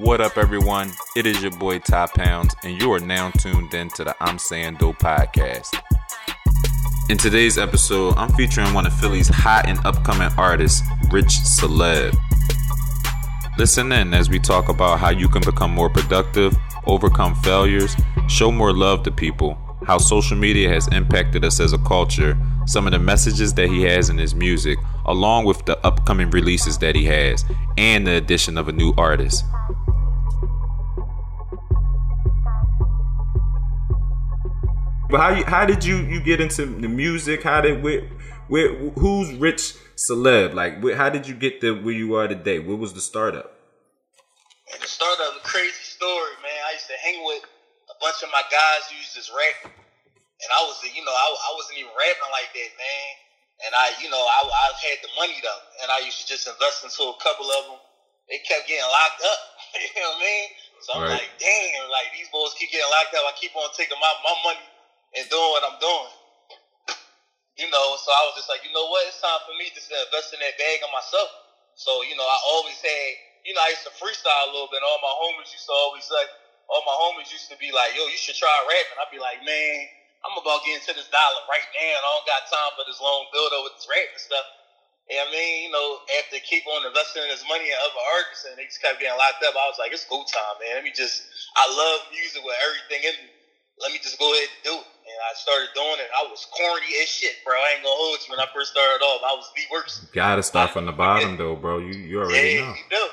What up, everyone? It is your boy Ty Pounds, and you are now tuned in to the I'm Saying Dope podcast. In today's episode, I'm featuring one of Philly's hot and upcoming artists, Rich Celeb. Listen in as we talk about how you can become more productive, overcome failures, show more love to people, how social media has impacted us as a culture, some of the messages that he has in his music, along with the upcoming releases that he has, and the addition of a new artist. But how you, how did you you get into the music? How did where, where who's Rich Celeb? Like where, how did you get to where you are today? What was the startup? And the startup, a crazy story, man. I used to hang with a bunch of my guys who used to rap, and I was, you know, I, I wasn't even rapping like that, man. And I, you know, I, I had the money though, and I used to just invest into a couple of them. They kept getting locked up. you know what I mean? So I'm Right. like, damn, like these boys keep getting locked up. I keep on taking my, my money and doing what I'm doing. You know, so I was just like, you know what? It's time for me to invest in that bag on myself. So, you know, I always had, you know, I used to freestyle a little bit. All my homies used to always like, all my homies used to be like, yo, you should try rapping. I'd be like, man, I'm about getting to this dollar right now. and I don't got time for this long build up with this rap and stuff. What I mean? You know, after keep on investing in his money in other artists and they just kept getting locked up, I was like, it's go time, man. Let me just, I love music with everything in me. Let me just go ahead and do it. I started doing it. I was corny as shit, bro. I ain't gonna hold you. When I first started off, I was the worst. Gotta start from the bottom though, bro. You you already yeah, know. you do.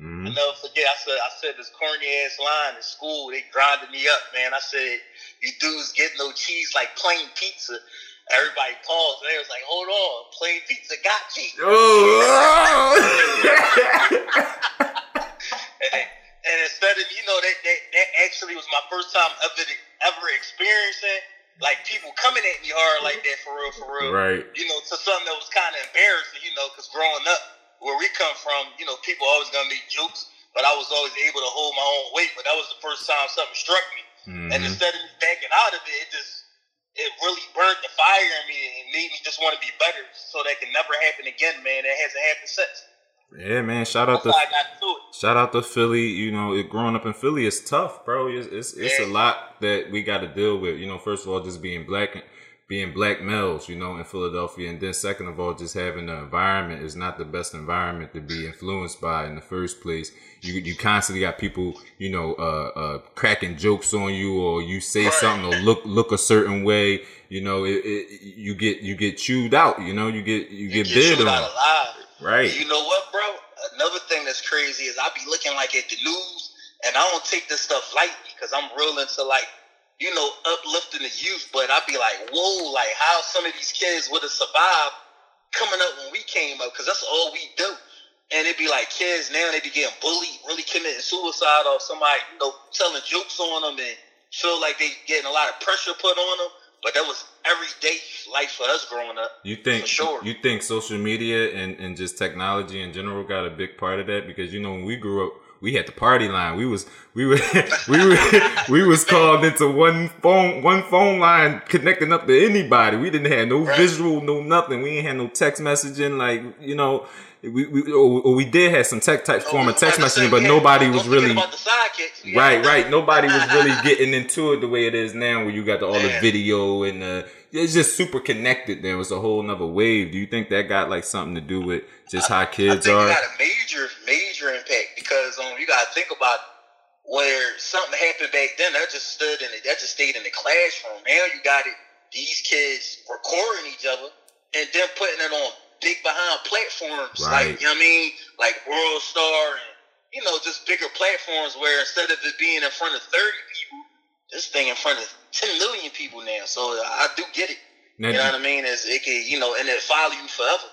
Mhm. I never forget. I said, I said this corny ass line in school. They grinded me up, man. I said, "You dudes get no cheese like plain pizza." Everybody paused. They was like, "Hold on, plain pizza got cheese." and, and instead of you know that, that that actually was my first time ever ever experiencing like people coming at me hard like that for real, for real. right. You know, to something that was kind of embarrassing. You know, because growing up where we come from, you know, people always gonna make jokes, but I was always able to hold my own weight. But that was the first time something struck me, and Mhm. instead of me backing out of it, it just it really burnt the fire in me and made me just want to be better, so that can never happen again, man. It hasn't happened since. Yeah, man. Shout out That's to to it. shout out to Philly. You know, it, growing up in Philly is tough, bro. It's it's, it's a lot that we got to deal with. You know, first of all, just being black, being black males. You know, in Philadelphia, and then second of all, just having the environment is not the best environment to be influenced by in the first place. You you constantly got people, you know, uh, uh, cracking jokes on you, or you say Right. something, or look look a certain way. You know, it, it, you get you get chewed out. You know, you get you, You get get bid on. Right. You know what, bro? Another thing that's crazy is I be looking like at the news, and I don't take this stuff lightly because I'm real into like, you know, uplifting the youth. But I be like, whoa, like how some of these kids would have survived coming up when we came up because that's all we do. And it'd be like kids now they be getting bullied, really committing suicide or somebody, you know, telling jokes on them and feel like they getting a lot of pressure put on them. But that was everyday life for us growing up. You think For sure. you think social media and, and just technology in general got a big part of that because you know when we grew up we had the party line we was we were we were we was called into one phone one phone line connecting up to anybody we didn't have no Right. visual no nothing we ain't had no text messaging like you know we we or, or we did have some tech type form of text I messaging but nobody was really about the sidekicks. You Right, right. Nobody was really getting into it the way it is now, where you got the, all the video and uh, it's just super connected. There was a whole nother wave. Do you think that got like something to do with just how I kids think are? it got a major, major impact because um, you got to think about where something happened back then. That just stood in it. That just stayed in the classroom. Now you got it. These kids recording each other and then putting it on big behind platforms Right. like you know what I mean, like World Star and you know just bigger platforms where instead of it being in front of thirty people, this thing in front of ten million people now. So I do get it. Now, You know what I mean? Is it can you know, and it follow you forever.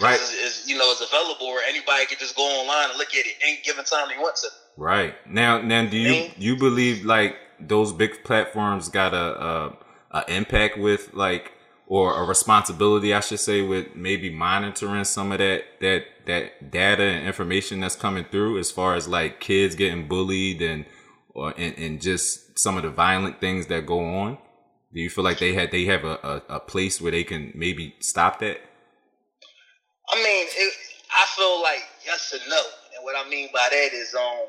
right, It's, it's, you know, it's available where anybody can just go online and look at it any given time they want to. right. Now, now, do you you believe like those big platforms got a, a, a impact with like or a responsibility, I should say, with maybe monitoring some of that that that data and information that's coming through, as far as like kids getting bullied and or and, and just some of the violent things that go on. Do you feel like they had they have a, a, a place where they can maybe stop that? I mean, it, I feel like yes and no, and what I mean by that is, um,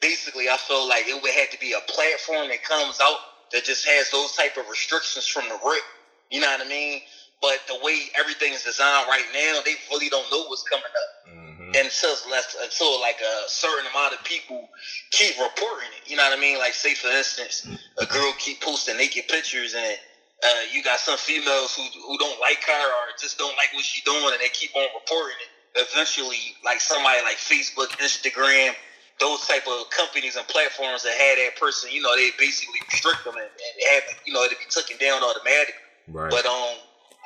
basically I feel like it would have to be a platform that comes out that just has those type of restrictions from the rip. You know what I mean? But the way everything is designed right now, they really don't know what's coming up. Mm-hmm. Until less, until like a certain amount of people keep reporting it. You know what I mean? Like say for instance, a girl keep posting naked pictures and uh, you got some females who who don't like her or just don't like what she's doing and they keep on reporting it. Eventually, like somebody like Facebook, Instagram, those type of companies and platforms that had that person, you know, they basically restrict them and, and have, you know, it'd be taken down automatically. Right. But um,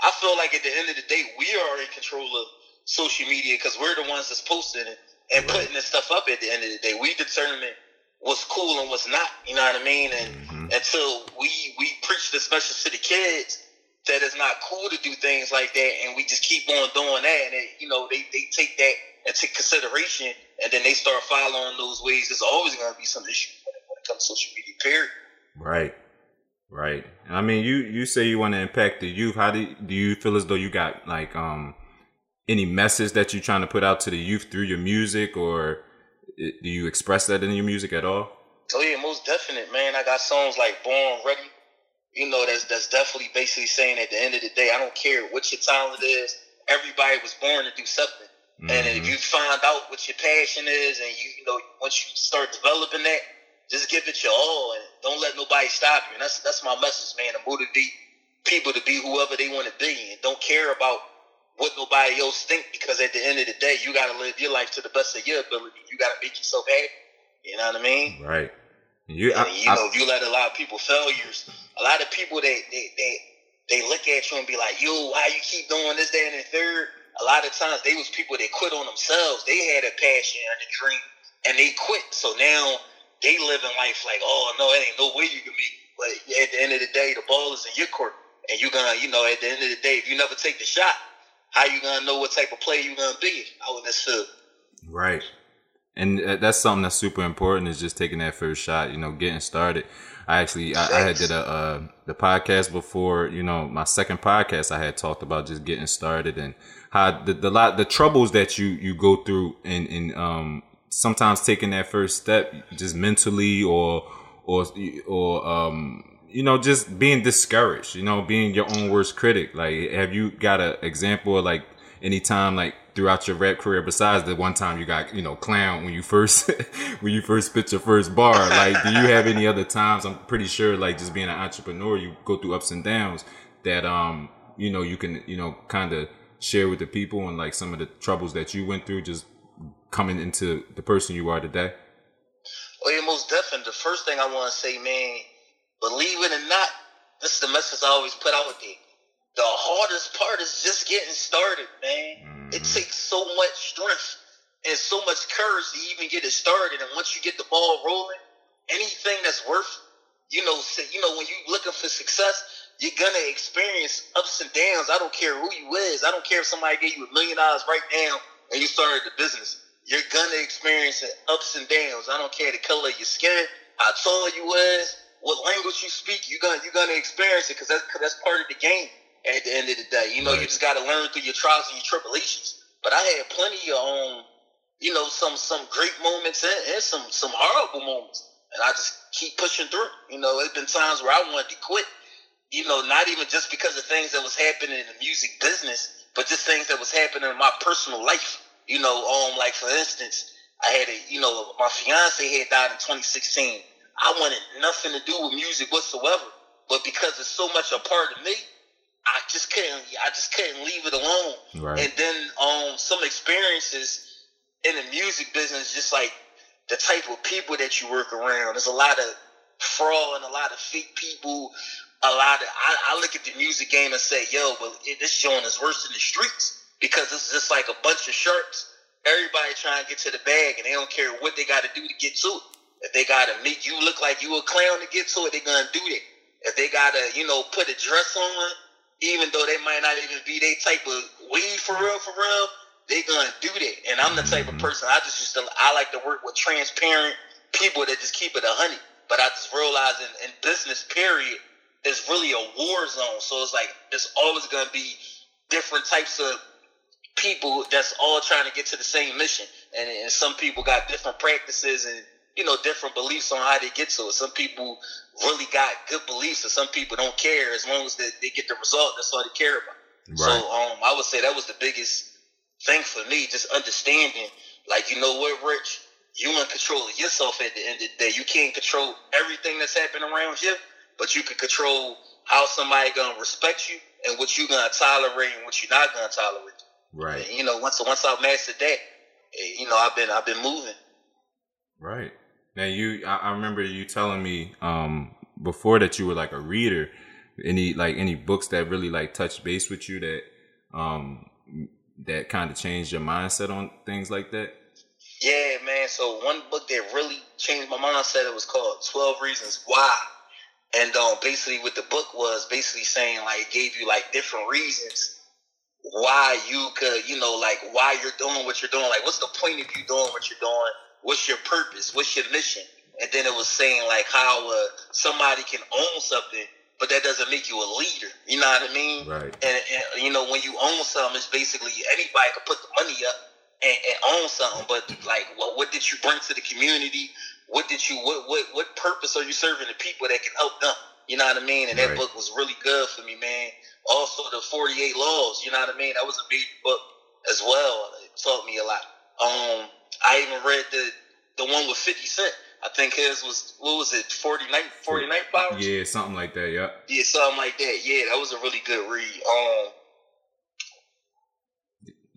I feel like at the end of the day, we are in control of social media because we're the ones that's posting it and right. putting this stuff up. At the end of the day, we determine what's cool and what's not. You know what I mean? And mm-hmm. until we we preach this message to the kids that it's not cool to do things like that, and we just keep on doing that, and it, you know they they take that into consideration, and then they start following those ways. There's always going to be some issue when it, when it comes to social media. Period. Right. Right. I mean, you you say you want to impact the youth. How do do you feel as though you got like um any message that you're trying to put out to the youth through your music, or do you express that in your music at all? Oh yeah, most definite, man. I got songs like "Born Ready." You know, that's that's definitely basically saying at the end of the day, I don't care what your talent is. Everybody was born to do something. Mm-hmm. And if you find out what your passion is, and you, you know, once you start developing that, just give it your all, and don't let nobody stop you. And that's that's my message, man. To motivate people to be whoever they want to be, and don't care about what nobody else think. Because at the end of the day, you got to live your life to the best of your ability. You got to make yourself happy. You know what I mean? Right. You, and, I, you know, I, if you let a lot of people failures, a lot of people they they they they look at you and be like, "Yo, why you keep doing this, that, and the third? a lot of times they was people that quit on themselves. They had a passion and a dream, and they quit. So now they living life like, oh no, it ain't no way you can be. But at the end of the day, the ball is in your court, and you gonna, you know, at the end of the day, if you never take the shot, how you gonna know what type of player you gonna be out in this? Right. And uh, that's something that's super important is just taking that first shot, you know, getting started. I actually, I, I had did a, uh, the podcast before, you know, my second podcast, I had talked about just getting started and how the, the lot, the troubles that you, you go through and, and, um, sometimes taking that first step just mentally or, or, or, um, you know, just being discouraged, you know, being your own worst critic. Like, have you got an example of like anytime like throughout your rap career besides the one time you got you know clown when you first when you first spit your first bar like do you have any other times i'm pretty sure like just being an entrepreneur you go through ups and downs that um you know you can you know kind of share with the people and like some of the troubles that you went through just coming into the person you are today oh yeah most definitely the first thing i want to say man believe it or not this is the message i always put out there the hardest part is just getting started, man. Mm-hmm. It takes so much strength and so much courage to even get it started. And once you get the ball rolling, anything that's worth, you know, you know, when you're looking for success, you're gonna experience ups and downs. I don't care who you is. I don't care if somebody gave you a million dollars right now and you started the business. You're gonna experience ups and downs. I don't care the color of your skin, how tall you is, what language you speak. You're gonna you're gonna experience it because that's cause that's part of the game at the end of the day. You know, right. you just got to learn through your trials and your tribulations. But I had plenty of, um, you know, some some great moments and, and some some horrible moments, and I just keep pushing through. You know, it's been times where I wanted to quit. You know, not even just because of things that was happening in the music business, but just things that was happening in my personal life. You know, um, like for instance, I had a, you know, my fiance had died in 2016. I wanted nothing to do with music whatsoever, but because it's so much a part of me, I just couldn't I just couldn't leave it alone. Right. And then um some experiences in the music business, just like the type of people that you work around. There's a lot of fraud and a lot of fake people. A lot of I, I look at the music game and say, yo, but it, this joint is worse than the streets because it's just like a bunch of sharks. Everybody trying to get to the bag and they don't care what they got to do to get to it. If they got to make you look like you a clown to get to it, they're gonna do that. If they got to, you know, put a dress on even though they might not even be they type of weed for real, for real, they gonna do that. And I'm the type of person I just used to I like to work with transparent people that just keep it a honey. But I just realized in, in business period, it's really a war zone. So it's like there's always gonna be different types of people that's all trying to get to the same mission. And, and some people got different practices and you know, different beliefs on how they get to it. Some people really got good beliefs, and some people don't care as long as they, they get the result. That's all they care about. Right. So, um, I would say that was the biggest thing for me, just understanding, like, you know what, Rich, you in control of yourself at the end of the day. You can't control everything that's happening around you, but you can control how somebody gonna respect you and what you gonna tolerate and what you're not gonna tolerate. Right. And, you know, once once I've mastered that, eh, you know, I've been I've been moving. Right. Now you, I, I remember you telling me um, before that you were like a reader. Any like any books that really like touched base with you that um that kind of changed your mindset on things like that? Yeah, man. So one book that really changed my mindset it was called Twelve Reasons Why. And um, basically, what the book was basically saying, like, it gave you like different reasons why you could, you know, like why you're doing what you're doing. Like, what's the point of you doing what you're doing? what's your purpose? What's your mission? And then it was saying like how uh, somebody can own something, but that doesn't make you a leader. You know what I mean? Right. And, and you know when you own something, it's basically anybody can put the money up and, and own something. But like, what what did you bring to the community? What did you what what what purpose are you serving the people that can help them? You know what I mean? And that right. book was really good for me, man. Also, the Forty Eight Laws. You know what I mean? That was a big book as well. It taught me a lot. Um, I even read the the one with Fifty Cent. I think his was what was it 49, 49 flowers? Yeah, something like that. Yeah. Yeah, something like that. Yeah, that was a really good read. Um.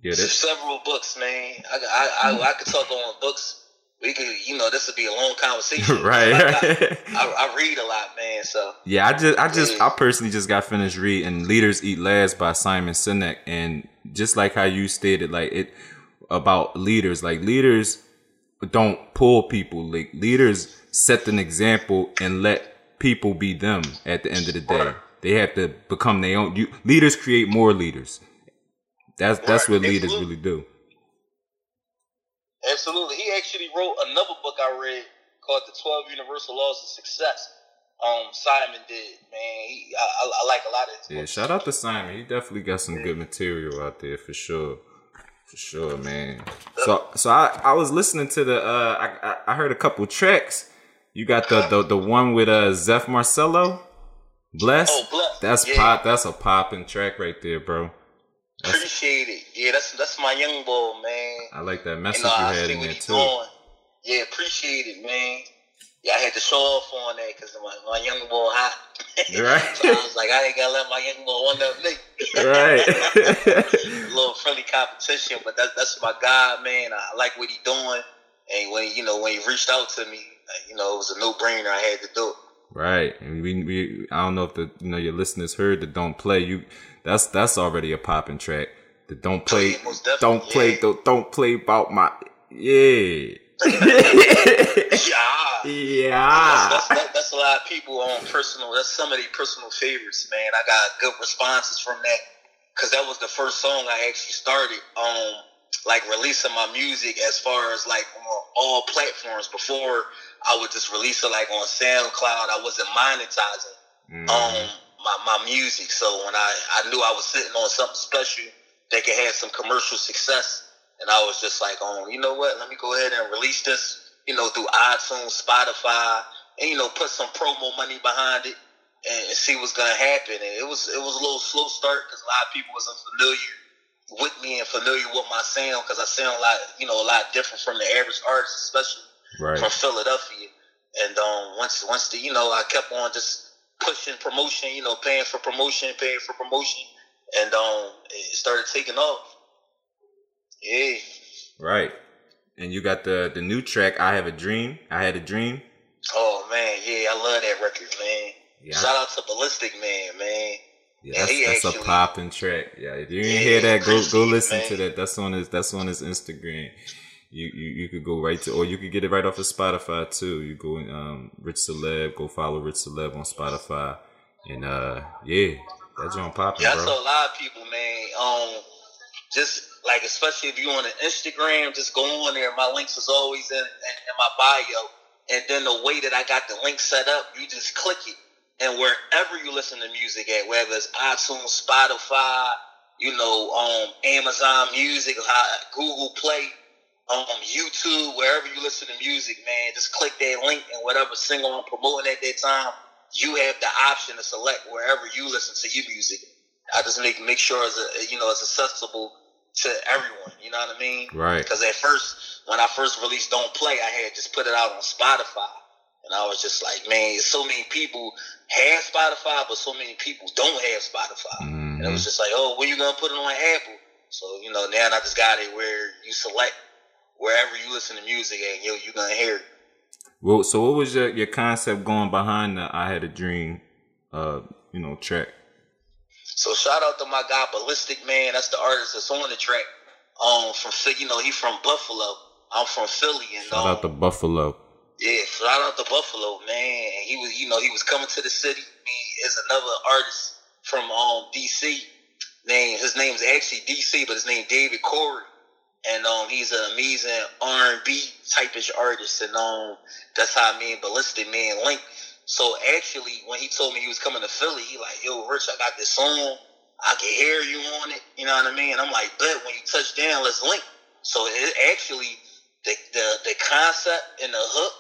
Yeah, there's several books, man. I I I, I could talk on books. We could, you know, this would be a long conversation. right. I, I, I, read a lot, man. So yeah, I just, I just, yeah. I personally just got finished reading "Leaders Eat Last" by Simon Sinek, and just like how you stated, like it about leaders, like leaders don't pull people. Like leaders set an example and let people be them at the end of the day. They have to become their own. You, leaders create more leaders. That's that's what leaders really do. Absolutely. He actually wrote another book I read called The Twelve Universal Laws of Success. Um, Simon did, man. He, I, I, I like a lot of. It. Yeah, shout out to Simon. He definitely got some good material out there for sure. For sure, man. So so I, I was listening to the uh I I heard a couple tracks. You got the the, the one with uh Zeph Marcelo. Bless. Oh, bless. That's yeah. pop that's a popping track right there, bro. Appreciate it. Yeah, that's that's my young boy, man. I like that message you had in there too. Doing. Yeah, appreciate it, man yeah, I had to show off on that because my, my young boy hot. Right. so I was like, I ain't gotta let my young boy one up me. right. a little friendly competition, but that's that's my guy, man. I like what he doing, and when you know when he reached out to me, you know it was a no brainer. I had to do it. Right, and we, we I don't know if the you know your listeners heard the don't play you. That's that's already a popping track. The don't play, oh, don't play, yeah. don't, don't play about my yeah. yeah. Yeah. That's, that's, that's, a lot of people on personal. That's some of the personal favorites, man. I got good responses from that because that was the first song I actually started um like releasing my music as far as like on all platforms. Before I would just release it like on SoundCloud. I wasn't monetizing mm. um my, my music. So when I I knew I was sitting on something special that could have some commercial success. And I was just like, oh, you know what? Let me go ahead and release this you know, through iTunes, Spotify, and you know, put some promo money behind it and see what's gonna happen. And it was it was a little slow start because a lot of people wasn't familiar with me and familiar with my sound because I sound a lot, you know, a lot different from the average artist, especially right. from Philadelphia. And um, once once the you know, I kept on just pushing promotion, you know, paying for promotion, paying for promotion, and um, it started taking off. Yeah. Right. And you got the the new track, I Have a Dream. I had a dream. Oh man, yeah, I love that record, man. Yeah. Shout out to Ballistic Man, man. Yeah, that's, that's actually, a popping track. Yeah, if you didn't yeah, hear that, go go listen man. to that. That's on his that's on his Instagram. You, you you could go right to, or you could get it right off of Spotify too. You go um Rich Celeb, go follow Rich Celeb on Spotify, and uh yeah, that's on popping. Yeah, I saw a lot of people, man. Um, just like especially if you on an Instagram, just go on there. My links is always in, in, in my bio. And then the way that I got the link set up, you just click it. And wherever you listen to music at, whether it's iTunes, Spotify, you know, um, Amazon Music, Google Play, on YouTube, wherever you listen to music, man, just click that link and whatever single I'm promoting at that time, you have the option to select wherever you listen to your music. I just make make sure it's a, you know it's accessible to everyone. You know what I mean? Right. Because at first, when I first released "Don't Play," I had just put it out on Spotify, and I was just like, man, so many people have Spotify, but so many people don't have Spotify, mm-hmm. and it was just like, oh, when you gonna put it on Apple? So you know, now I just got it where you select wherever you listen to music, and you you gonna hear it. Well, so what was your your concept going behind the "I Had a Dream," uh, you know, track? So shout out to my guy Ballistic Man. That's the artist that's on the track. Um, from you know he from Buffalo. I'm from Philly, and shout um, out to Buffalo. Yeah, shout out to Buffalo, man. He was, you know, he was coming to the city. Me is another artist from um DC. Name his name's actually DC, but his name David Corey and um, he's an amazing R and B typish artist, and um, that's how me and Ballistic Man link. So actually, when he told me he was coming to Philly, he like, "Yo, Rich, I got this song. I can hear you on it. You know what I mean?" I'm like, "But when you touch down, let's link." So it actually the the the concept and the hook,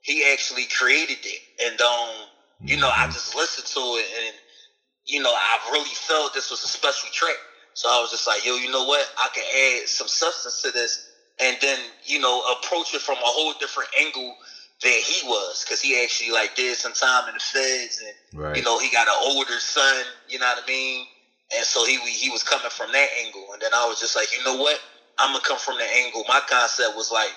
he actually created it, and um, you know, I just listened to it, and you know, I really felt this was a special track. So I was just like, yo, you know what? I can add some substance to this and then, you know, approach it from a whole different angle than he was. Cause he actually like did some time in the feds and, right. you know, he got an older son, you know what I mean? And so he, he was coming from that angle. And then I was just like, you know what? I'm to come from the angle. My concept was like,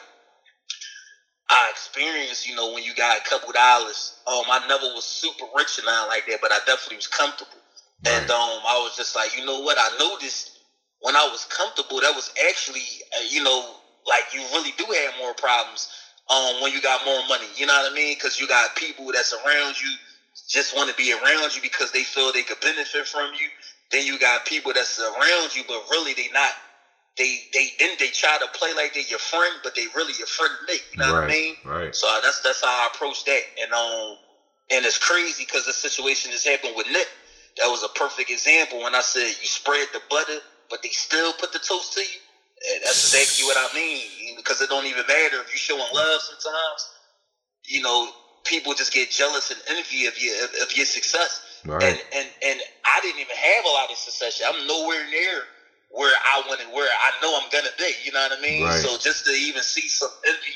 I experienced, you know, when you got a couple dollars. Um, I never was super rich and not like that, but I definitely was comfortable. Right. And um, I was just like, you know what? I noticed when I was comfortable, that was actually, uh, you know, like you really do have more problems um, when you got more money. You know what I mean? Because you got people that's around you just want to be around you because they feel they could benefit from you. Then you got people that's around you, but really they not. They they then they try to play like they're your friend, but they really your friend Nick. You know right, what I mean? Right. So that's that's how I approach that, and um, and it's crazy because the situation just happened with Nick that was a perfect example when I said you spread the butter, but they still put the toast to you. And that's exactly what I mean. Because it don't even matter if you're showing love sometimes. You know, people just get jealous and envy of your of, of your success. Right. And, and and I didn't even have a lot of success. I'm nowhere near where I want to, where I know I'm gonna be. You know what I mean? Right. So just to even see some envy,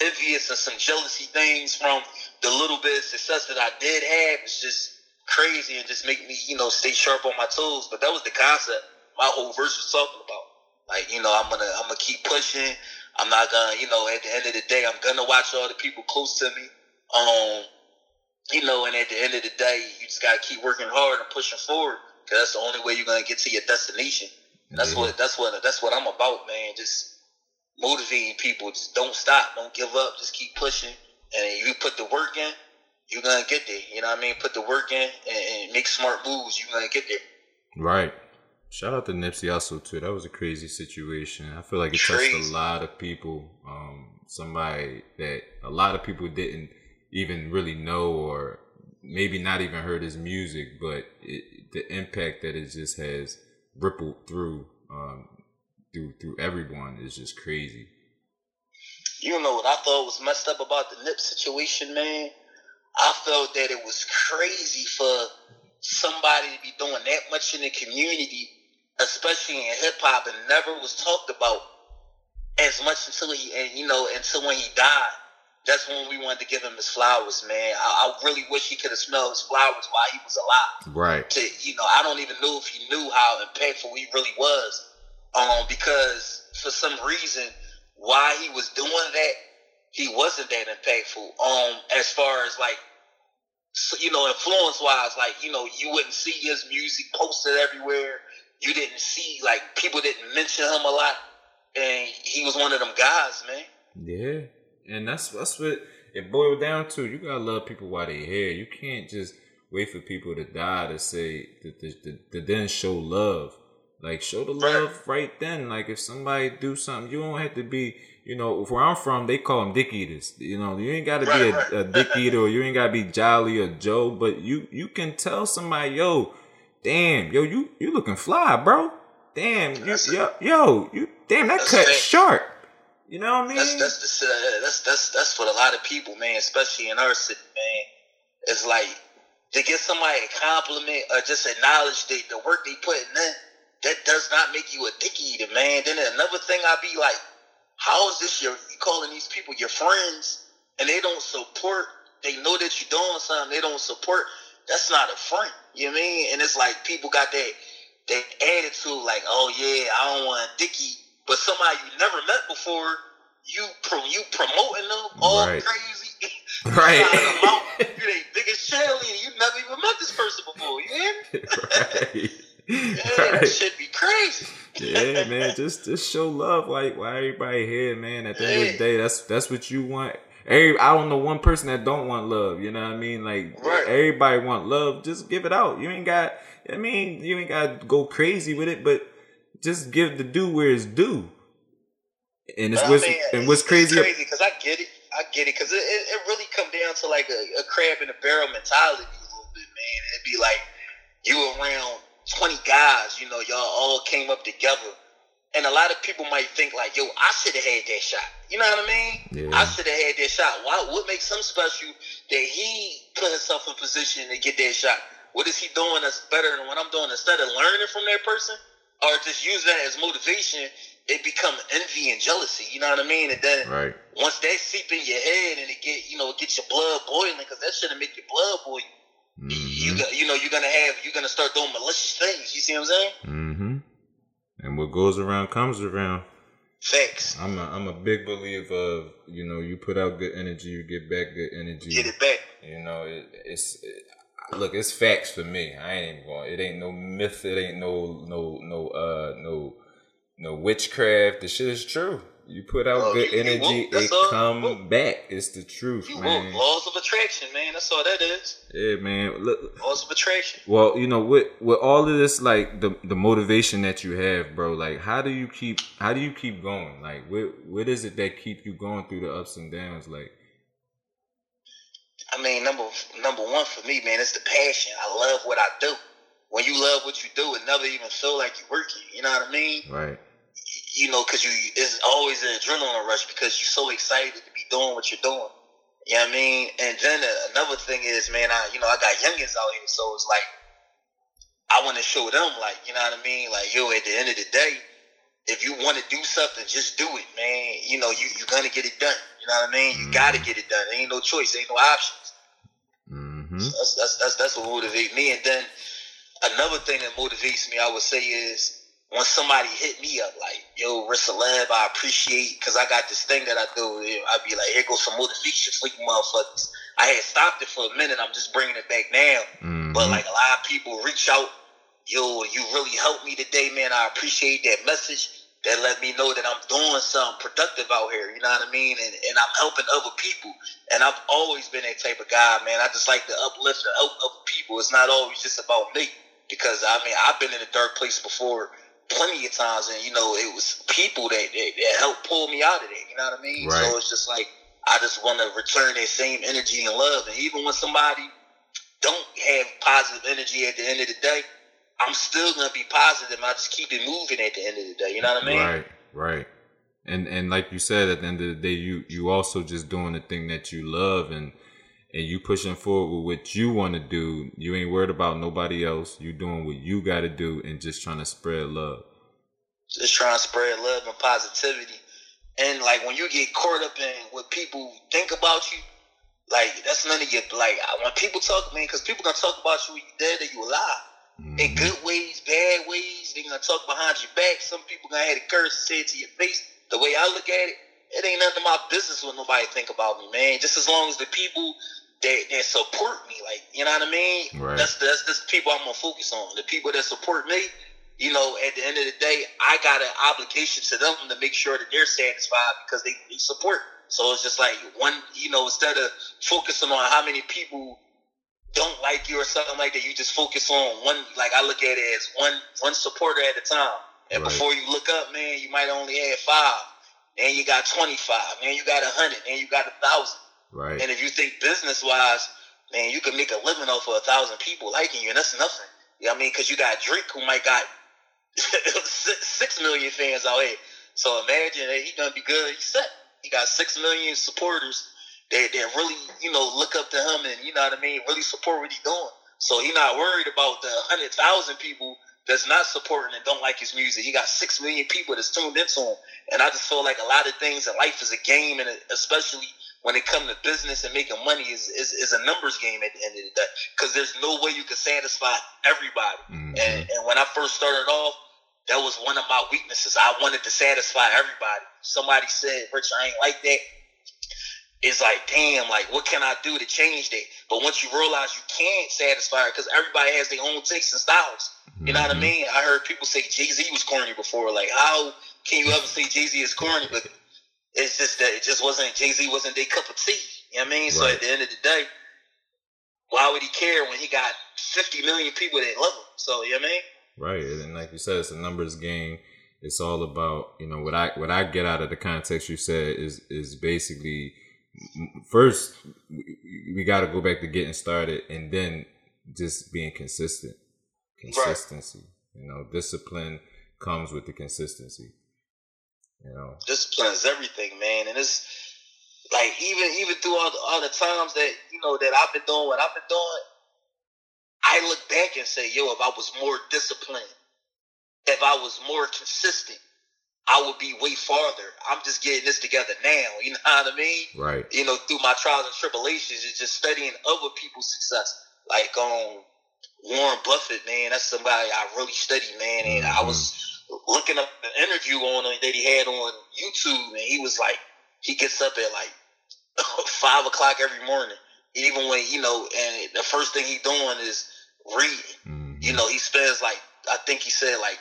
envious and some jealousy things from the little bit of success that I did have, it's just crazy and just make me, you know, stay sharp on my toes. But that was the concept my whole verse was talking about. Like, you know, I'm gonna I'm gonna keep pushing. I'm not gonna, you know, at the end of the day, I'm gonna watch all the people close to me. Um, you know, and at the end of the day, you just gotta keep working hard and pushing forward because that's the only way you're gonna get to your destination. That's what that's what that's what I'm about, man. Just motivating people. Just don't stop, don't give up. Just keep pushing, and you put the work in you're gonna get there. You know what I mean? Put the work in and, and make smart moves. You're gonna get there. Right. Shout out to Nipsey Hussle too. That was a crazy situation. I feel like it crazy. touched a lot of people. Um, somebody that a lot of people didn't even really know, or maybe not even heard his music, but it, the impact that it just has rippled through um, through through everyone is just crazy. You know what I thought was messed up about the Nip situation, man? I felt that it was crazy for somebody to be doing that much in the community, especially in hip hop, and never was talked about as much until he, and you know, until when he died. That's when we wanted to give him his flowers, man. I, I really wish he could have smelled his flowers while he was alive. Right. To, you know, I don't even know if he knew how impactful he really was. Um, because for some reason, why he was doing that he wasn't that impactful. Um, as far as like, you know, influence wise, like you know, you wouldn't see his music posted everywhere. You didn't see like people didn't mention him a lot, and he was one of them guys, man. Yeah, and that's that's what it boiled down to. You gotta love people while they're here. You can't just wait for people to die to say that to, to then show love. Like show the love right. right then. Like if somebody do something, you don't have to be you know, where I'm from, they call them dick eaters. You know, you ain't got to right, be a, right. a, dick eater or you ain't got to be jolly or Joe, but you you can tell somebody, yo, damn, yo, you you looking fly, bro. Damn, you, yo, yo, you damn that cut sharp. You know what I mean? That's that's the, uh, that's that's that's what a lot of people, man, especially in our city, man. It's like to get somebody a compliment or just acknowledge the, the work they put in, that does not make you a dick eater, man. Then another thing, I'd be like, how is this your you calling these people your friends and they don't support? They know that you're doing something, they don't support. That's not a friend. You know what I mean? And it's like people got that that attitude, like, oh yeah, I don't want dicky, but somebody you never met before, you pro you promoting them all Right. crazy. Right. You're the biggest cheerleader. You never even met this person before. You hear me? right. Yeah, that right. should be crazy. Yeah, man. Just just show love, like why everybody here, man. At the end of the day, that's that's what you want. Every, I don't know one person that don't want love. You know what I mean? Like Right. everybody want love. Just give it out. You ain't got. I mean, you ain't got to go crazy with it, but just give the due where it's due. And it's But I what's mean, and what's it's crazy. crazy because I get it. I get it because it, it, it really come down to like a, a crab in a barrel mentality a little bit, man. It'd be like you around twenty guys, you know, y'all all came up together, and a lot of people might think like, "Yo, I should have had that shot." You know what I mean? Yeah. I should have had that shot. Why? What makes him special that he put himself in position to get that shot? What is he doing that's better than what I'm doing? Instead of learning from that person, or just use that as motivation, it become envy and jealousy. You know what I mean? And then Right. once that seep in your head and it get you know get your blood boiling because that shouldn't make your blood boil. You hmm got you know you're gonna have you're gonna start doing malicious things. You see what I'm saying? Mm hmm And what goes around comes around. Facts. I'm a I'm a big believer of you know you put out good energy, you get back good energy. Get it back. You know, it, it's it, look, it's facts for me. I ain't even going. It ain't no myth. It ain't no no no uh no no witchcraft. The shit is true. You put out good you- energy. It come Won't. back. It's the truth, You man. laws of attraction, man. That's all that is. Yeah, man. Look, Laws of attraction. well, you know, with with all of this, like the the motivation that you have, bro. Like, how do you keep how do you keep going? Like, what what is it that keep you going through the ups and downs? Like, I mean, number number one for me, man, it's the passion. I love what I do. When you love what you do, it never even feel like you're working. You know what I mean? right, you know, because you it's always an adrenaline rush because you're so excited to be doing what you're doing. You know what I mean? And then another thing is, man, I you know I got youngins out here, so it's like I want to show them, like you know what I mean, like yo, at the end of the day, if you want to do something, just do it, man. You know, you you're gonna get it done. You know what I mean? You gotta get it done. There ain't no choice. Ain't no options. mm-hmm. That's that's that's that's what motivates me. And then another thing that motivates me, I would say, is when somebody hit me up like, "Yo, Rich Celeb, I appreciate," because I got this thing that I do. I'd be like, "Here goes some motivation for you, motherfuckers." I had stopped it for a minute. I'm just bringing it back now. Mm-hmm. But like a lot of people reach out, yo, you really helped me today, man. I appreciate that message. That let me know that I'm doing something productive out here. You know what I mean? And, and I'm helping other people. And I've always been that type of guy, man. I just like to uplift and help other people. It's not always just about me. Because I mean, I've been in a dark place before plenty of times, and you know, it was people that that, that helped pull me out of there. You know what I mean? Right. So it's just like I just want to return that same energy and love. And even when somebody don't have positive energy at the end of the day, I'm still gonna be positive. I just keep it moving at the end of the day. You know what I mean? Right, right. And and like you said, at the end of the day, you you also just doing the thing that you love and and you pushing forward with what you want to do. You ain't worried about nobody else. You doing what you got to do and just trying to spread love. Just trying to spread love and positivity. And like when you get caught up in what people think about you, like that's none of your like when people talk, man, because people gonna talk about you when you dead or you alive. In Mhm. good ways, bad ways, they gonna talk behind your back. Some people gonna have a curse and say it to your face. The way I look at it, it ain't none of my business what nobody think about me, man. Just as long as the people that, that support me, like you know what I mean. Right. That's that's that's the people I'm gonna focus on. The people that support me, you know, at the end of the day, I got an obligation to them to make sure that they're satisfied because they, they support. So it's just like one, you know, instead of focusing on how many people don't like you or something like that, you just focus on one. Like I look at it as one one supporter at a time. And Right. before you look up, man, you might only have five. And you got twenty five. Man, you got a hundred. And you got a thousand. Right. And if you think business wise, man, you can make a living off of a thousand people liking you, and that's nothing. You know what I mean? Because you got Drake who might got six million fans out here. So imagine that he gonna be good. He's set. He got six million supporters that, that really, you know, look up to him and you know what I mean, really support what he's doing. So he's not worried about the hundred thousand people that's not supporting and don't like his music. He got six million people that's tuned into him. And I just feel like a lot of things in life is a game and especially when it comes to business and making money is, is, is a numbers game at the end of the day. Because there's no way you can satisfy everybody. Mm-hmm. And, and when I first started off, that was one of my weaknesses. I wanted to satisfy everybody. Somebody said, Rich, I ain't like that. It's like, damn, like, what can I do to change that? But once you realize you can't satisfy it, because everybody has their own tastes and styles. You know what I mm-hmm. mean? I heard people say Jay Z was corny before. Like, how can you ever say Jay Z is corny? But it's just that it just wasn't Jay Z wasn't their cup of tea. You know what I mean? Right. So at the end of the day, why would he care when he got 50 million people that love him? So you know what I mean? Right, and like you said, it's a numbers game. It's all about you know what I what I get out of the context you said is is basically first we got to go back to getting started, and then just being consistent. Consistency, right. you know, discipline comes with the consistency. You know, discipline is everything, man, and it's like even even through all the, all the times that you know that I've been doing what I've been doing I look back and say, yo, if I was more disciplined, if I was more consistent, I would be way farther. I'm just getting this together now. You know what I mean? Right. You know, through my trials and tribulations, it's just studying other people's success. Like um Warren Buffett, man, that's somebody I really studied, man. And mm-hmm. I was looking up an interview on him that he had on YouTube, and he was like, he gets up at like five o'clock every morning, even when you know, and the first thing he doing is reading. Mm-hmm. You know, he spends like I think he said like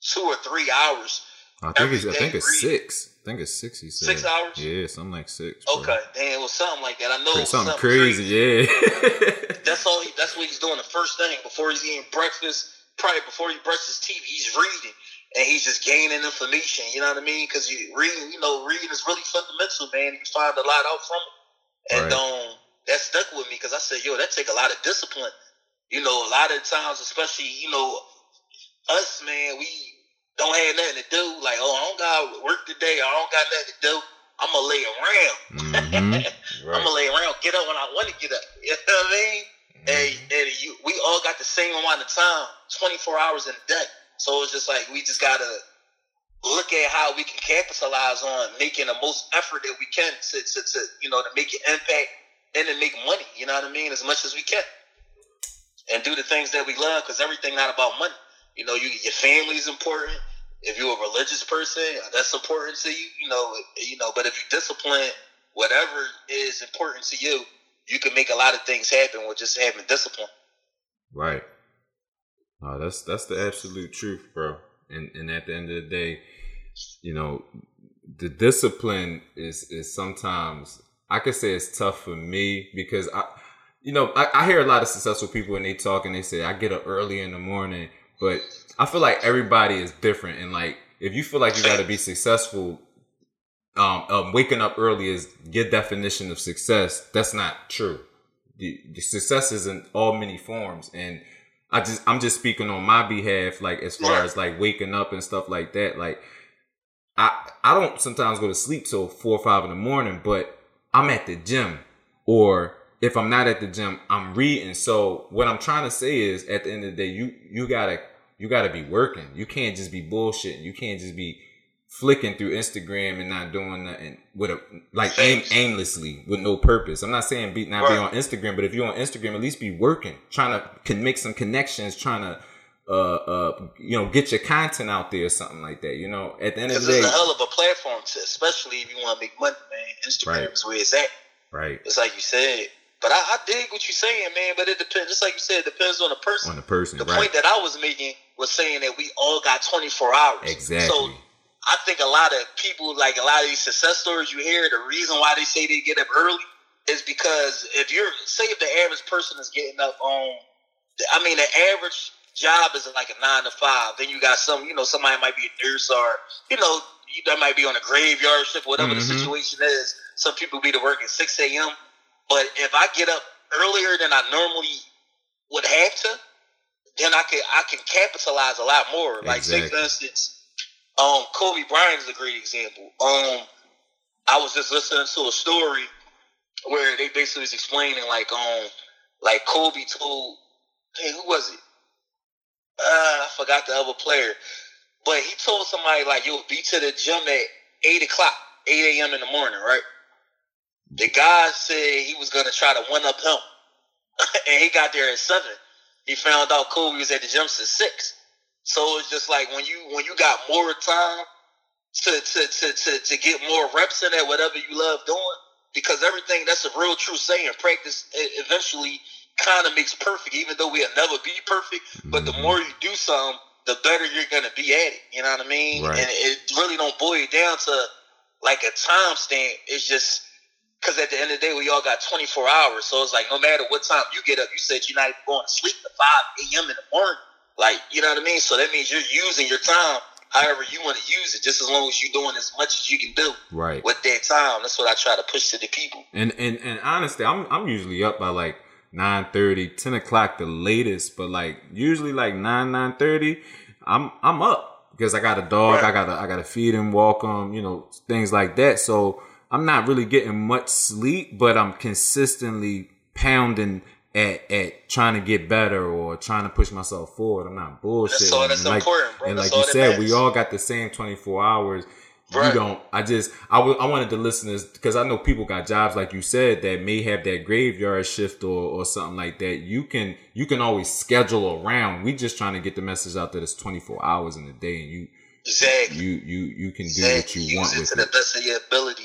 two or three hours. I think it's I think it's reading. six. I think it's six. He said six hours. Yeah, something like six. Bro. Okay, damn, it was something like that. I know something, something, crazy. crazy. Yeah, that's all. He, that's what he's doing. The first thing before he's eating breakfast, probably before he brushes his teeth, he's reading and he's just gaining information. You know what I mean? Because you reading, you know, reading is really fundamental, man. You find a lot out from it, and right. um, that stuck with me because I said, yo, that take a lot of discipline you know, a lot of times, especially, you know, us, man, we don't have nothing to do. Like, oh, I don't got work today. I don't got nothing to do. I'm gonna lay around. Mm-hmm. right. I'm gonna lay around, get up when I want to get up. You know what I mean? And, and you, we all got the same amount of time, 24 hours in a day. So it's just like we just gotta look at how we can capitalize on making the most effort that we can to, to, to you know, to make an impact and to make money. You know what I mean? As much as we can and do the things that we love because everything not about money. You know, you your family is important. If you're a religious person, uh, that's important to you. You know, you know. But if you discipline whatever is important to you, you can make a lot of things happen with just having discipline. Right. Uh, that's that's the absolute truth, bro. And and at the end of the day, you know, the discipline is is sometimes I could say it's tough for me because I you know, I, I, hear a lot of successful people and they talk and they say, I get up early in the morning, but I feel like everybody is different. And like, if you feel like you got to be successful, um, um, waking up early is your definition of success. That's not true. The, the success is in all many forms. And I just, I'm just speaking on my behalf, like, as far as like waking up and stuff like that. Like, I, I don't sometimes go to sleep till four or five in the morning, but I'm at the gym or if I'm not at the gym, I'm reading. So what I'm trying to say is at the end of the day, you you gotta you gotta be working. You can't just be bullshitting. You can't just be flicking through Instagram and not doing nothing with a like aim, aimlessly with no purpose. I'm not saying be not right. be on Instagram, but if you're on Instagram, at least be working, trying to can make some connections, trying to uh uh you know get your content out there or something like that. You know, at the end of the day, it's a hell of a platform, to, especially if you want to make money, man. Instagram right. is where it's at. Right. It's like you said but I, I dig what you're saying, man. But it depends. Just like you said, it depends on the person. On the person. The right. point that I was making was saying that we all got 24 hours. Exactly. So I think a lot of people, like a lot of these success stories you hear, the reason why they say they get up early is because if you're, say, if the average person is getting up on, I mean, the average job is like a nine to five. Then you got some, you know, somebody might be a nurse or, you know, that might be on a graveyard shift, whatever mm-hmm. the situation is. Some people be to work at 6 a.m. But if I get up earlier than I normally would have to, then I can I can capitalize a lot more. Like say for instance, Um, Kobe Bryant is a great example. Um, I was just listening to a story where they basically was explaining like um like Kobe told hey who was it? Uh, I forgot the other player, but he told somebody like you'll be to the gym at eight o'clock, eight a.m. in the morning, right? The guy said he was gonna try to one up him, and he got there at seven. He found out Kobe was at the gym since six. So it's just like when you when you got more time to to to to, to get more reps in at whatever you love doing, because everything that's a real true saying. Practice eventually kind of makes perfect, even though we'll never be perfect. But the Mhm. more you do something, the better you're gonna be at it. You know what I mean? Right. And it really don't boil down to like a time stamp. It's just because at the end of the day, we all got 24 hours. So it's like no matter what time you get up, you said you're not even going to sleep at 5 a.m. in the morning. Like, you know what I mean? So that means you're using your time however you want to use it, just as long as you're doing as much as you can do Right. with that time. That's what I try to push to the people. And and and honestly, I'm I'm usually up by like 9 30, 10 o'clock the latest, but like usually like nine nine thirty, I'm I'm up because I got a dog. Right. I gotta I gotta feed him, walk him, you know, things like that. So I'm not really getting much sleep, but I'm consistently pounding at at trying to get better or trying to push myself forward. I'm not bullshit. That's all that's And like, important, bro. and That's like you said, matters. we all got the same 24 hours. Right. You don't. I just I I wanted the listeners because I know people got jobs like you said that may have that graveyard shift or or something like that. You can you can always schedule around. We just trying to get the message out that it's 24 hours in a day and you Exactly. you you you can do Exactly. what you want Use it with to the best of your ability.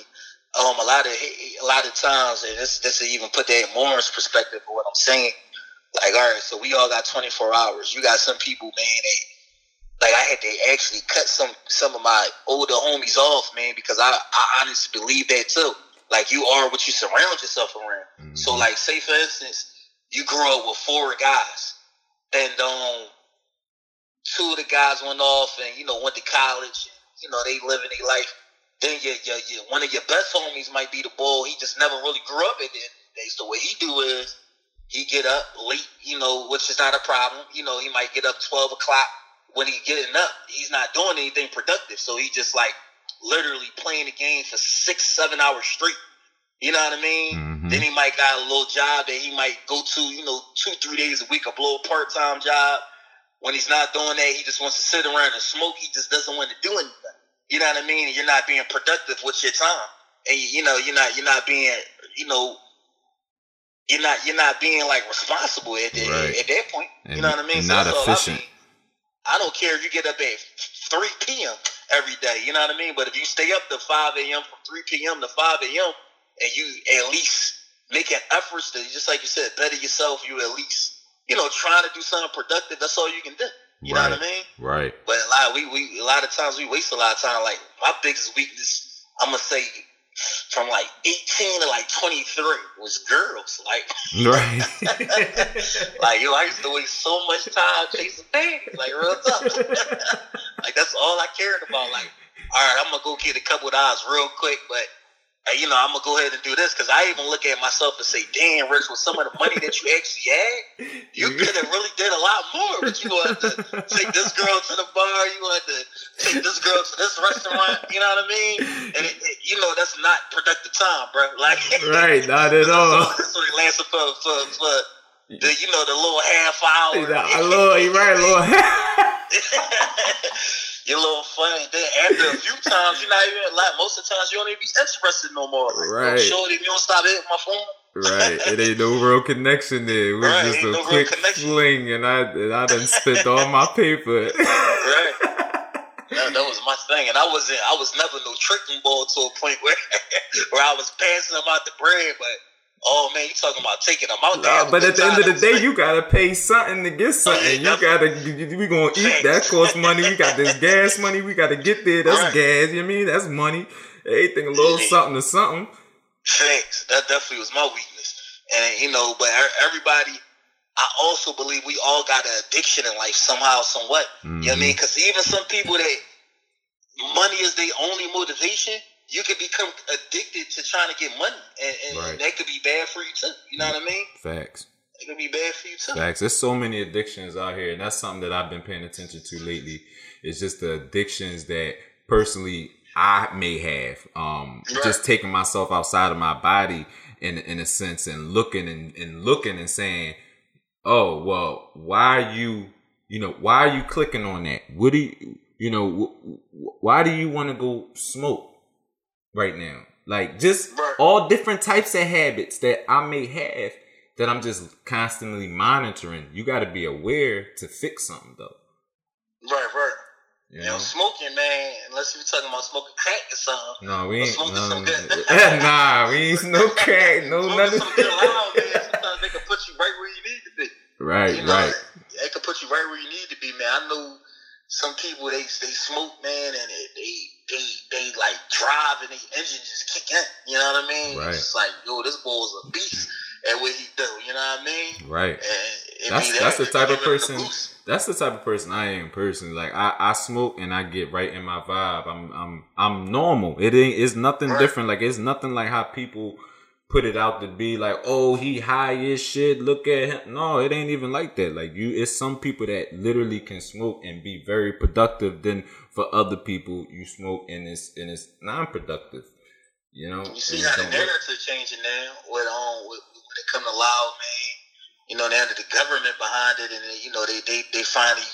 Um, a lot of a lot of times, and this this even put that in Morris perspective of what I'm saying. Like, all right, so we all got 24 hours. You got some people, man. They, like, I had to actually cut some some of my older homies off, man, because I I honestly believe that too. Like, you are what you surround yourself around. So, Mhm. like, say for instance, you grew up with four guys, and um, two of the guys went off and you know went to college. And, you know, they living their life. Then your, your, your one of your best homies might be the bull. He just never really grew up in end of the day. So what he do is he get up late, you know, which is not a problem. You know, he might get up twelve o'clock. When he getting up, he's not doing anything productive. So he just like literally playing the game for six, seven hours straight. You know what I mean? Mhm. Then he might got a little job that he might go to, you know, two, three days a week, a little part time job. When he's not doing that, he just wants to sit around and smoke. He just doesn't want to do anything. You know what I mean? You're not being productive with your time, and you know you're not you're not being you know you're not you're not being like responsible at that Right. at that point. you know what I mean? and not that's all I efficient. mean. I don't care if you get up at 3 p.m. every day. You know what I mean? But if you stay up to 5 a.m. from 3 p.m. to 5 a.m. and you at least making efforts to, just like you said, better yourself, you at least, you know, trying to do something productive, that's all you can do. You know what I mean? Right. But a lot, we, we, a lot of times we waste a lot of time. Like my biggest weakness, I'm gonna say, from like 18 to like 23 was girls. Like, Right. like yo, I used to waste so much time chasing things. Like real talk. like that's all I cared about. Like, all right, I'm gonna go get a couple of dollars real quick, but. You know, I'm gonna go ahead and do this because I even look at myself and say, "Damn, Rich, with some of the money that you actually had, you could have really did a lot more. But you wanted to take this girl to the bar, you wanted to take this girl to this restaurant. You know what I mean? And it, it, you know that's not productive time, bro. Like, right. Not at all. all- That's only lasting for for for the you know the little half hour. A little, you right, a Your little fun. Then after a few times, you're not even like most of the times you don't even be interested no more. Like, Right. Shorty, if you don't stop hitting my phone. Right, it ain't no real connection there. It was Right, just ain't a no quick fling, and I and I done spent all my paper. Right. That, that was my thing, and I wasn't. I was never no tricking ball to a point where where I was passing them out the bread. But oh man, you talking about taking them out there? Nah, but at the end of the day, you gotta pay something to get something. You gotta, we gonna eat. That costs money. We got this gas money. We gotta get there. That's Right. gas. You know I mean? That's money. Everything a little something to something. Thanks. That definitely was my weakness, and you know, but everybody. I also believe we all got an addiction in life somehow, somewhat. You know what I Mm-hmm. mean? Because even some people that money is their only motivation, you could become addicted to trying to get money, and, and Right. that could be bad for you too. You know what I mean? Facts. It could be bad for you too. Facts. There's so many addictions out here, and that's something that I've been paying attention to lately. It's just the addictions that personally I may have. Um, right. just taking myself outside of my body in in a sense and looking and, and looking and saying, Oh, well, why are you you know, why are you clicking on that? What do you you know, why do you want to go smoke right now? Like just right. all different types of habits that I may have that I'm just constantly monitoring. You got to be aware to fix something though. Right, right. You, know? smoking, man. Unless you're talking about smoking crack or something. No, we ain't. No, some good. nah, we ain't no crack, no nothing. Some good loud, man. Sometimes they can put you right where you need to be. Right, you know, right. They can put you right where you need to be, man. I know some people they they smoke, man, and they they they, they like drive and the engine just kick in. You know what I mean? Right. It's like, yo, this boy's a beast at what he do. You know what I mean? Right. And that's that, that's the type of person. That's the type of person I am. Personally, like I, I smoke and I get right in my vibe. I'm I'm I'm normal. It ain't. It's nothing right. different. Like it's nothing like how people put it out to be like, oh, he high as shit. Look at him. No, it ain't even like that. Like you, it's some people that literally can smoke and be very productive. Then for other people, you smoke and it's and it's non-productive. You know. You see how the narrative changing now with um with, when it come to loud man. You know, now that the government behind it, and you know they they they finally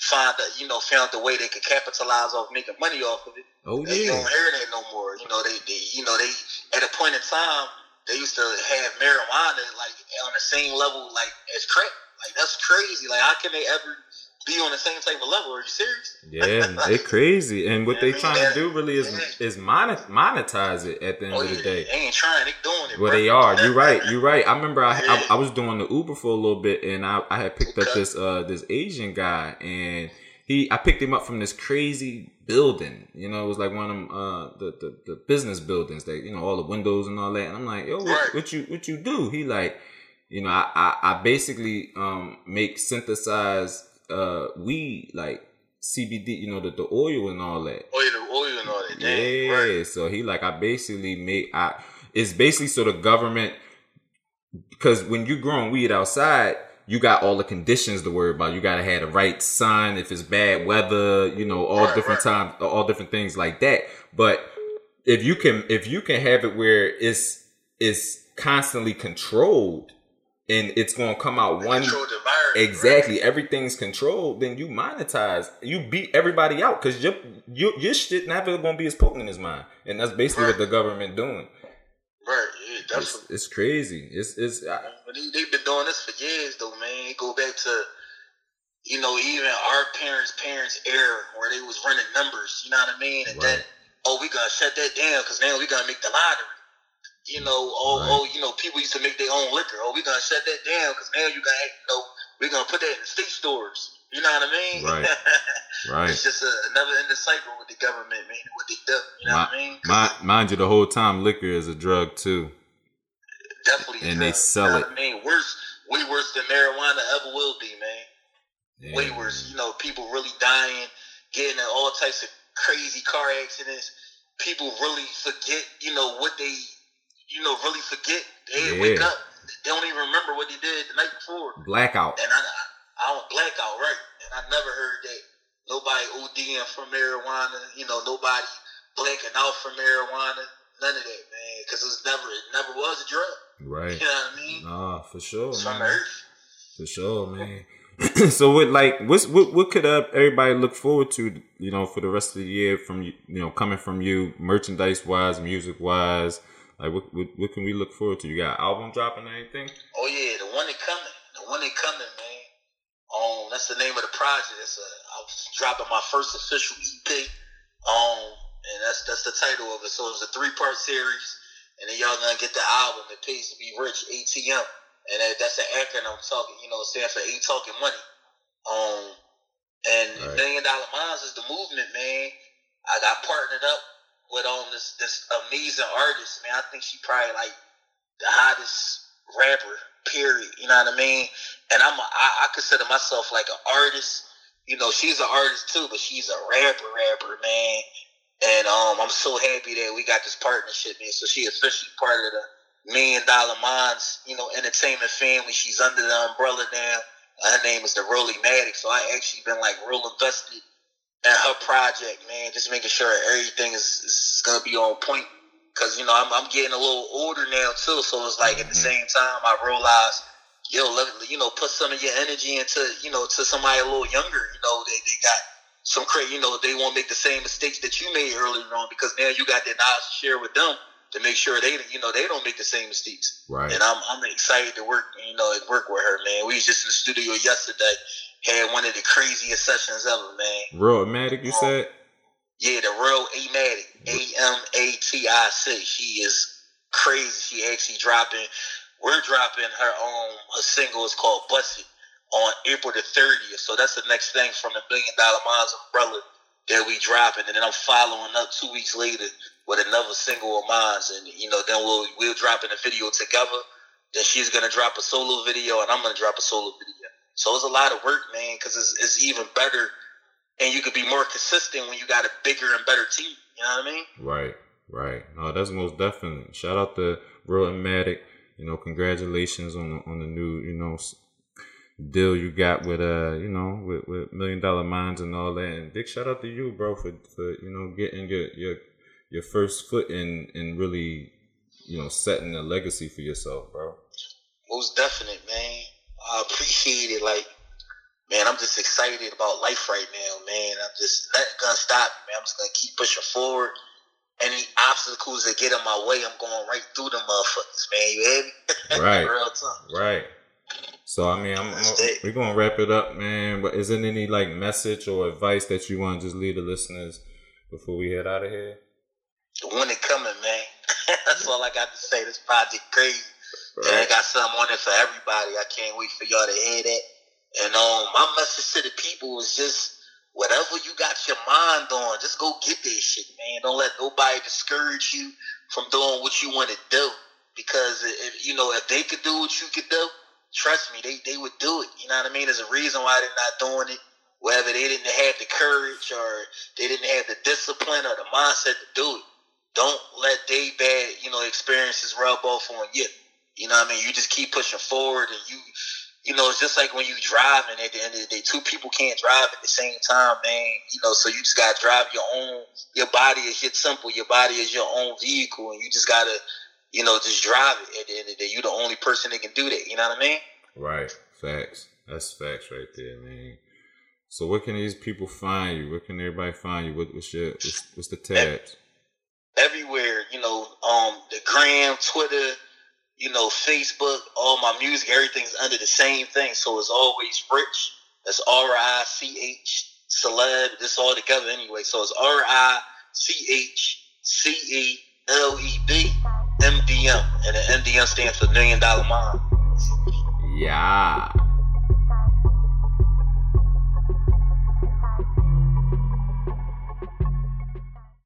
find that you know found the way they could capitalize off making money off of it. Oh yeah. You don't hear that no more. You know they, they you know they at a point in time they used to have marijuana like on the same level like as crack. Like that's crazy. Like how can they ever be on the same type of level? Are you serious? Yeah, they're crazy. And what they trying to do really is yeah. is monetize it at the end oh, of the day. They ain't trying, they doing it. Well, bro. they are. You're right. You're right. I remember I, I, I was doing the Uber for a little bit, and I I had picked okay. up this uh this Asian guy, and he I picked him up from this crazy building. You know, it was like one of them uh the, the, the business buildings that, you know, all the windows and all that. And I'm like, yo, what, what you what you do? He like, you know, I, I, I basically um make synthesized uh weed like CBD, you know, the, the oil and all that. Oh, yeah, the oil and all that. Yeah. Right. So he like I basically make I it's basically so the government because when you're growing weed outside, you got all the conditions to worry about. You gotta have the right sun if it's bad weather, you know, all different right. times, all different things like that. But if you can, if you can have it where it's it's constantly controlled and it's gonna come out one exactly right? everything's controlled, then you monetize. You beat everybody out because your, your your shit never gonna be as potent as mine, and that's basically what the government doing. Right. It's, it's crazy. It's it's. I, they, they've been doing this for years, though, man. It go back to, you know, even our parents' parents' era where they was running numbers. You know what I mean? And right. then, oh, we gonna shut that down because now we gonna make the lottery. You know, oh, right. oh, you know, people used to make their own liquor. Oh, we gonna shut that down because now you got, you know, we gonna put that in the state stores. You know what I mean? Right. right. It's just a, another endless cycle with the government, man. What they do. You know my, what I mean? Mind you, the whole time liquor is a drug too. Definitely. And they sell it. I mean, worse, way worse than marijuana ever will be, man. Yeah. Way worse. You know, people really dying, getting in all types of crazy car accidents. People really forget, you know, what they, you know, really forget. They yeah. wake up, they don't even remember what they did the night before. Blackout. And I, I don't blackout, right? And I never heard that nobody ODing from marijuana. You know, nobody blacking out from marijuana. None of that. Because it's never, it never was a drug. Right. You know what I mean? Nah, for sure. It's man. from Earth. For sure, man. so what like what's what what could uh, everybody look forward to you know for the rest of the year from you you know coming from you merchandise wise music wise like what, what, what can we look forward to you got album dropping or anything oh yeah the one that coming the one that coming man um, that's the name of the project. It's a, I was dropping my first official EP. Um, and that's that's the title of it. So it's a three part series, and then y'all gonna get the album. It pays to be rich, ATM, and that, that's the acronym I'm talking. You know, stand for A Talking Money. Um, and right. Million Dollar Minds is the movement, man. I got partnered up with um this this amazing artist, man. I think she probably like the hottest rapper period. You know what I mean? And I'm a, I, I consider myself like an artist. You know, she's an artist too, but she's a rapper, rapper, man. And um, I'm so happy that we got this partnership, man. So she officially part of the Million Dollar Minds, you know, entertainment family. She's under the umbrella now. Her name is the Rolly Matic. So I actually been like real invested and her project, man. Just making sure everything is, is gonna be on point. Cause you know I'm, I'm getting a little older now too, so it's like at the mm-hmm. same time I realize, yo, let, you know, put some of your energy into you know to somebody a little younger. You know, they, they got some crazy, you know, they won't make the same mistakes that you made earlier on because now you got that knowledge to share with them to make sure they, you know, they don't make the same mistakes. Right. And I'm, I'm excited to work, you know, work with her, man. We was just in the studio yesterday, had one of the craziest sessions ever, man. Real Amatic, you um, said? Yeah, the real Amatic, A M A T I C. She is crazy. She actually dropping. We're dropping her own. Her single is called "Busted" on April the 30th. So that's the next thing from the Million Dollar Minds umbrella that we dropping, and then I'm following up two weeks later with another single of mine, and you know, then we'll we'll drop in a video together. Then she's gonna drop a solo video, and I'm gonna drop a solo video. So it's a lot of work, man, because it's, it's even better, and you could be more consistent when you got a bigger and better team. You know what I mean? Right, right. No, that's most definitely. Shout out to Real Matic. You know, congratulations on the on the new, you know, deal you got with uh you know with, with million dollar minds and all that. And big shout out to you bro for for you know getting your your your first foot in in really you know setting a legacy for yourself bro. Most definite man. I appreciate it. Like man i'm just excited about life right now man. I'm just not gonna stop man. I'm just gonna keep pushing forward. Any obstacles that get in my way i'm going right through them motherfuckers man. You hear me? Right. Real time right so I mean, I'm, I'm, we're gonna wrap it up, man. But is there any like message or advice that you want to just leave the listeners before we head out of here? The one coming, man. That's all I got to say. This project crazy. Right. And I got something on it for everybody. I can't wait for y'all to hear that. And um, my message to the people is just whatever you got your mind on, just go get that shit, man. Don't let nobody discourage you from doing what you want to do. Because if you know if they could do what you could do, trust me, they, they would do it. You know what I mean? There's a reason why they're not doing it. Whether they didn't have the courage or they didn't have the discipline or the mindset to do it. Don't let they bad, you know, experiences rub off on you. You know what I mean? You just keep pushing forward and you you know, it's just like when you driving at the end of the day, two people can't drive at the same time, man. You know, so you just gotta drive your own your body is your temple, your body is your own vehicle and you just gotta you know, just drive it. At the end of the day, you're the only person that can do that. You know what I mean? Right. Facts. That's facts right there, man. So where can these people find you? Where can everybody find you? What, what's your what's, what's the tabs? Everywhere, you know, um, the gram, Twitter, you know, Facebook, all my music, everything's under the same thing. So it's always rich. That's R I C H celeb. This all together anyway. So it's R I C H C E L E B. MDM, and the MDM stands for Million Dollar Mind. Yeah.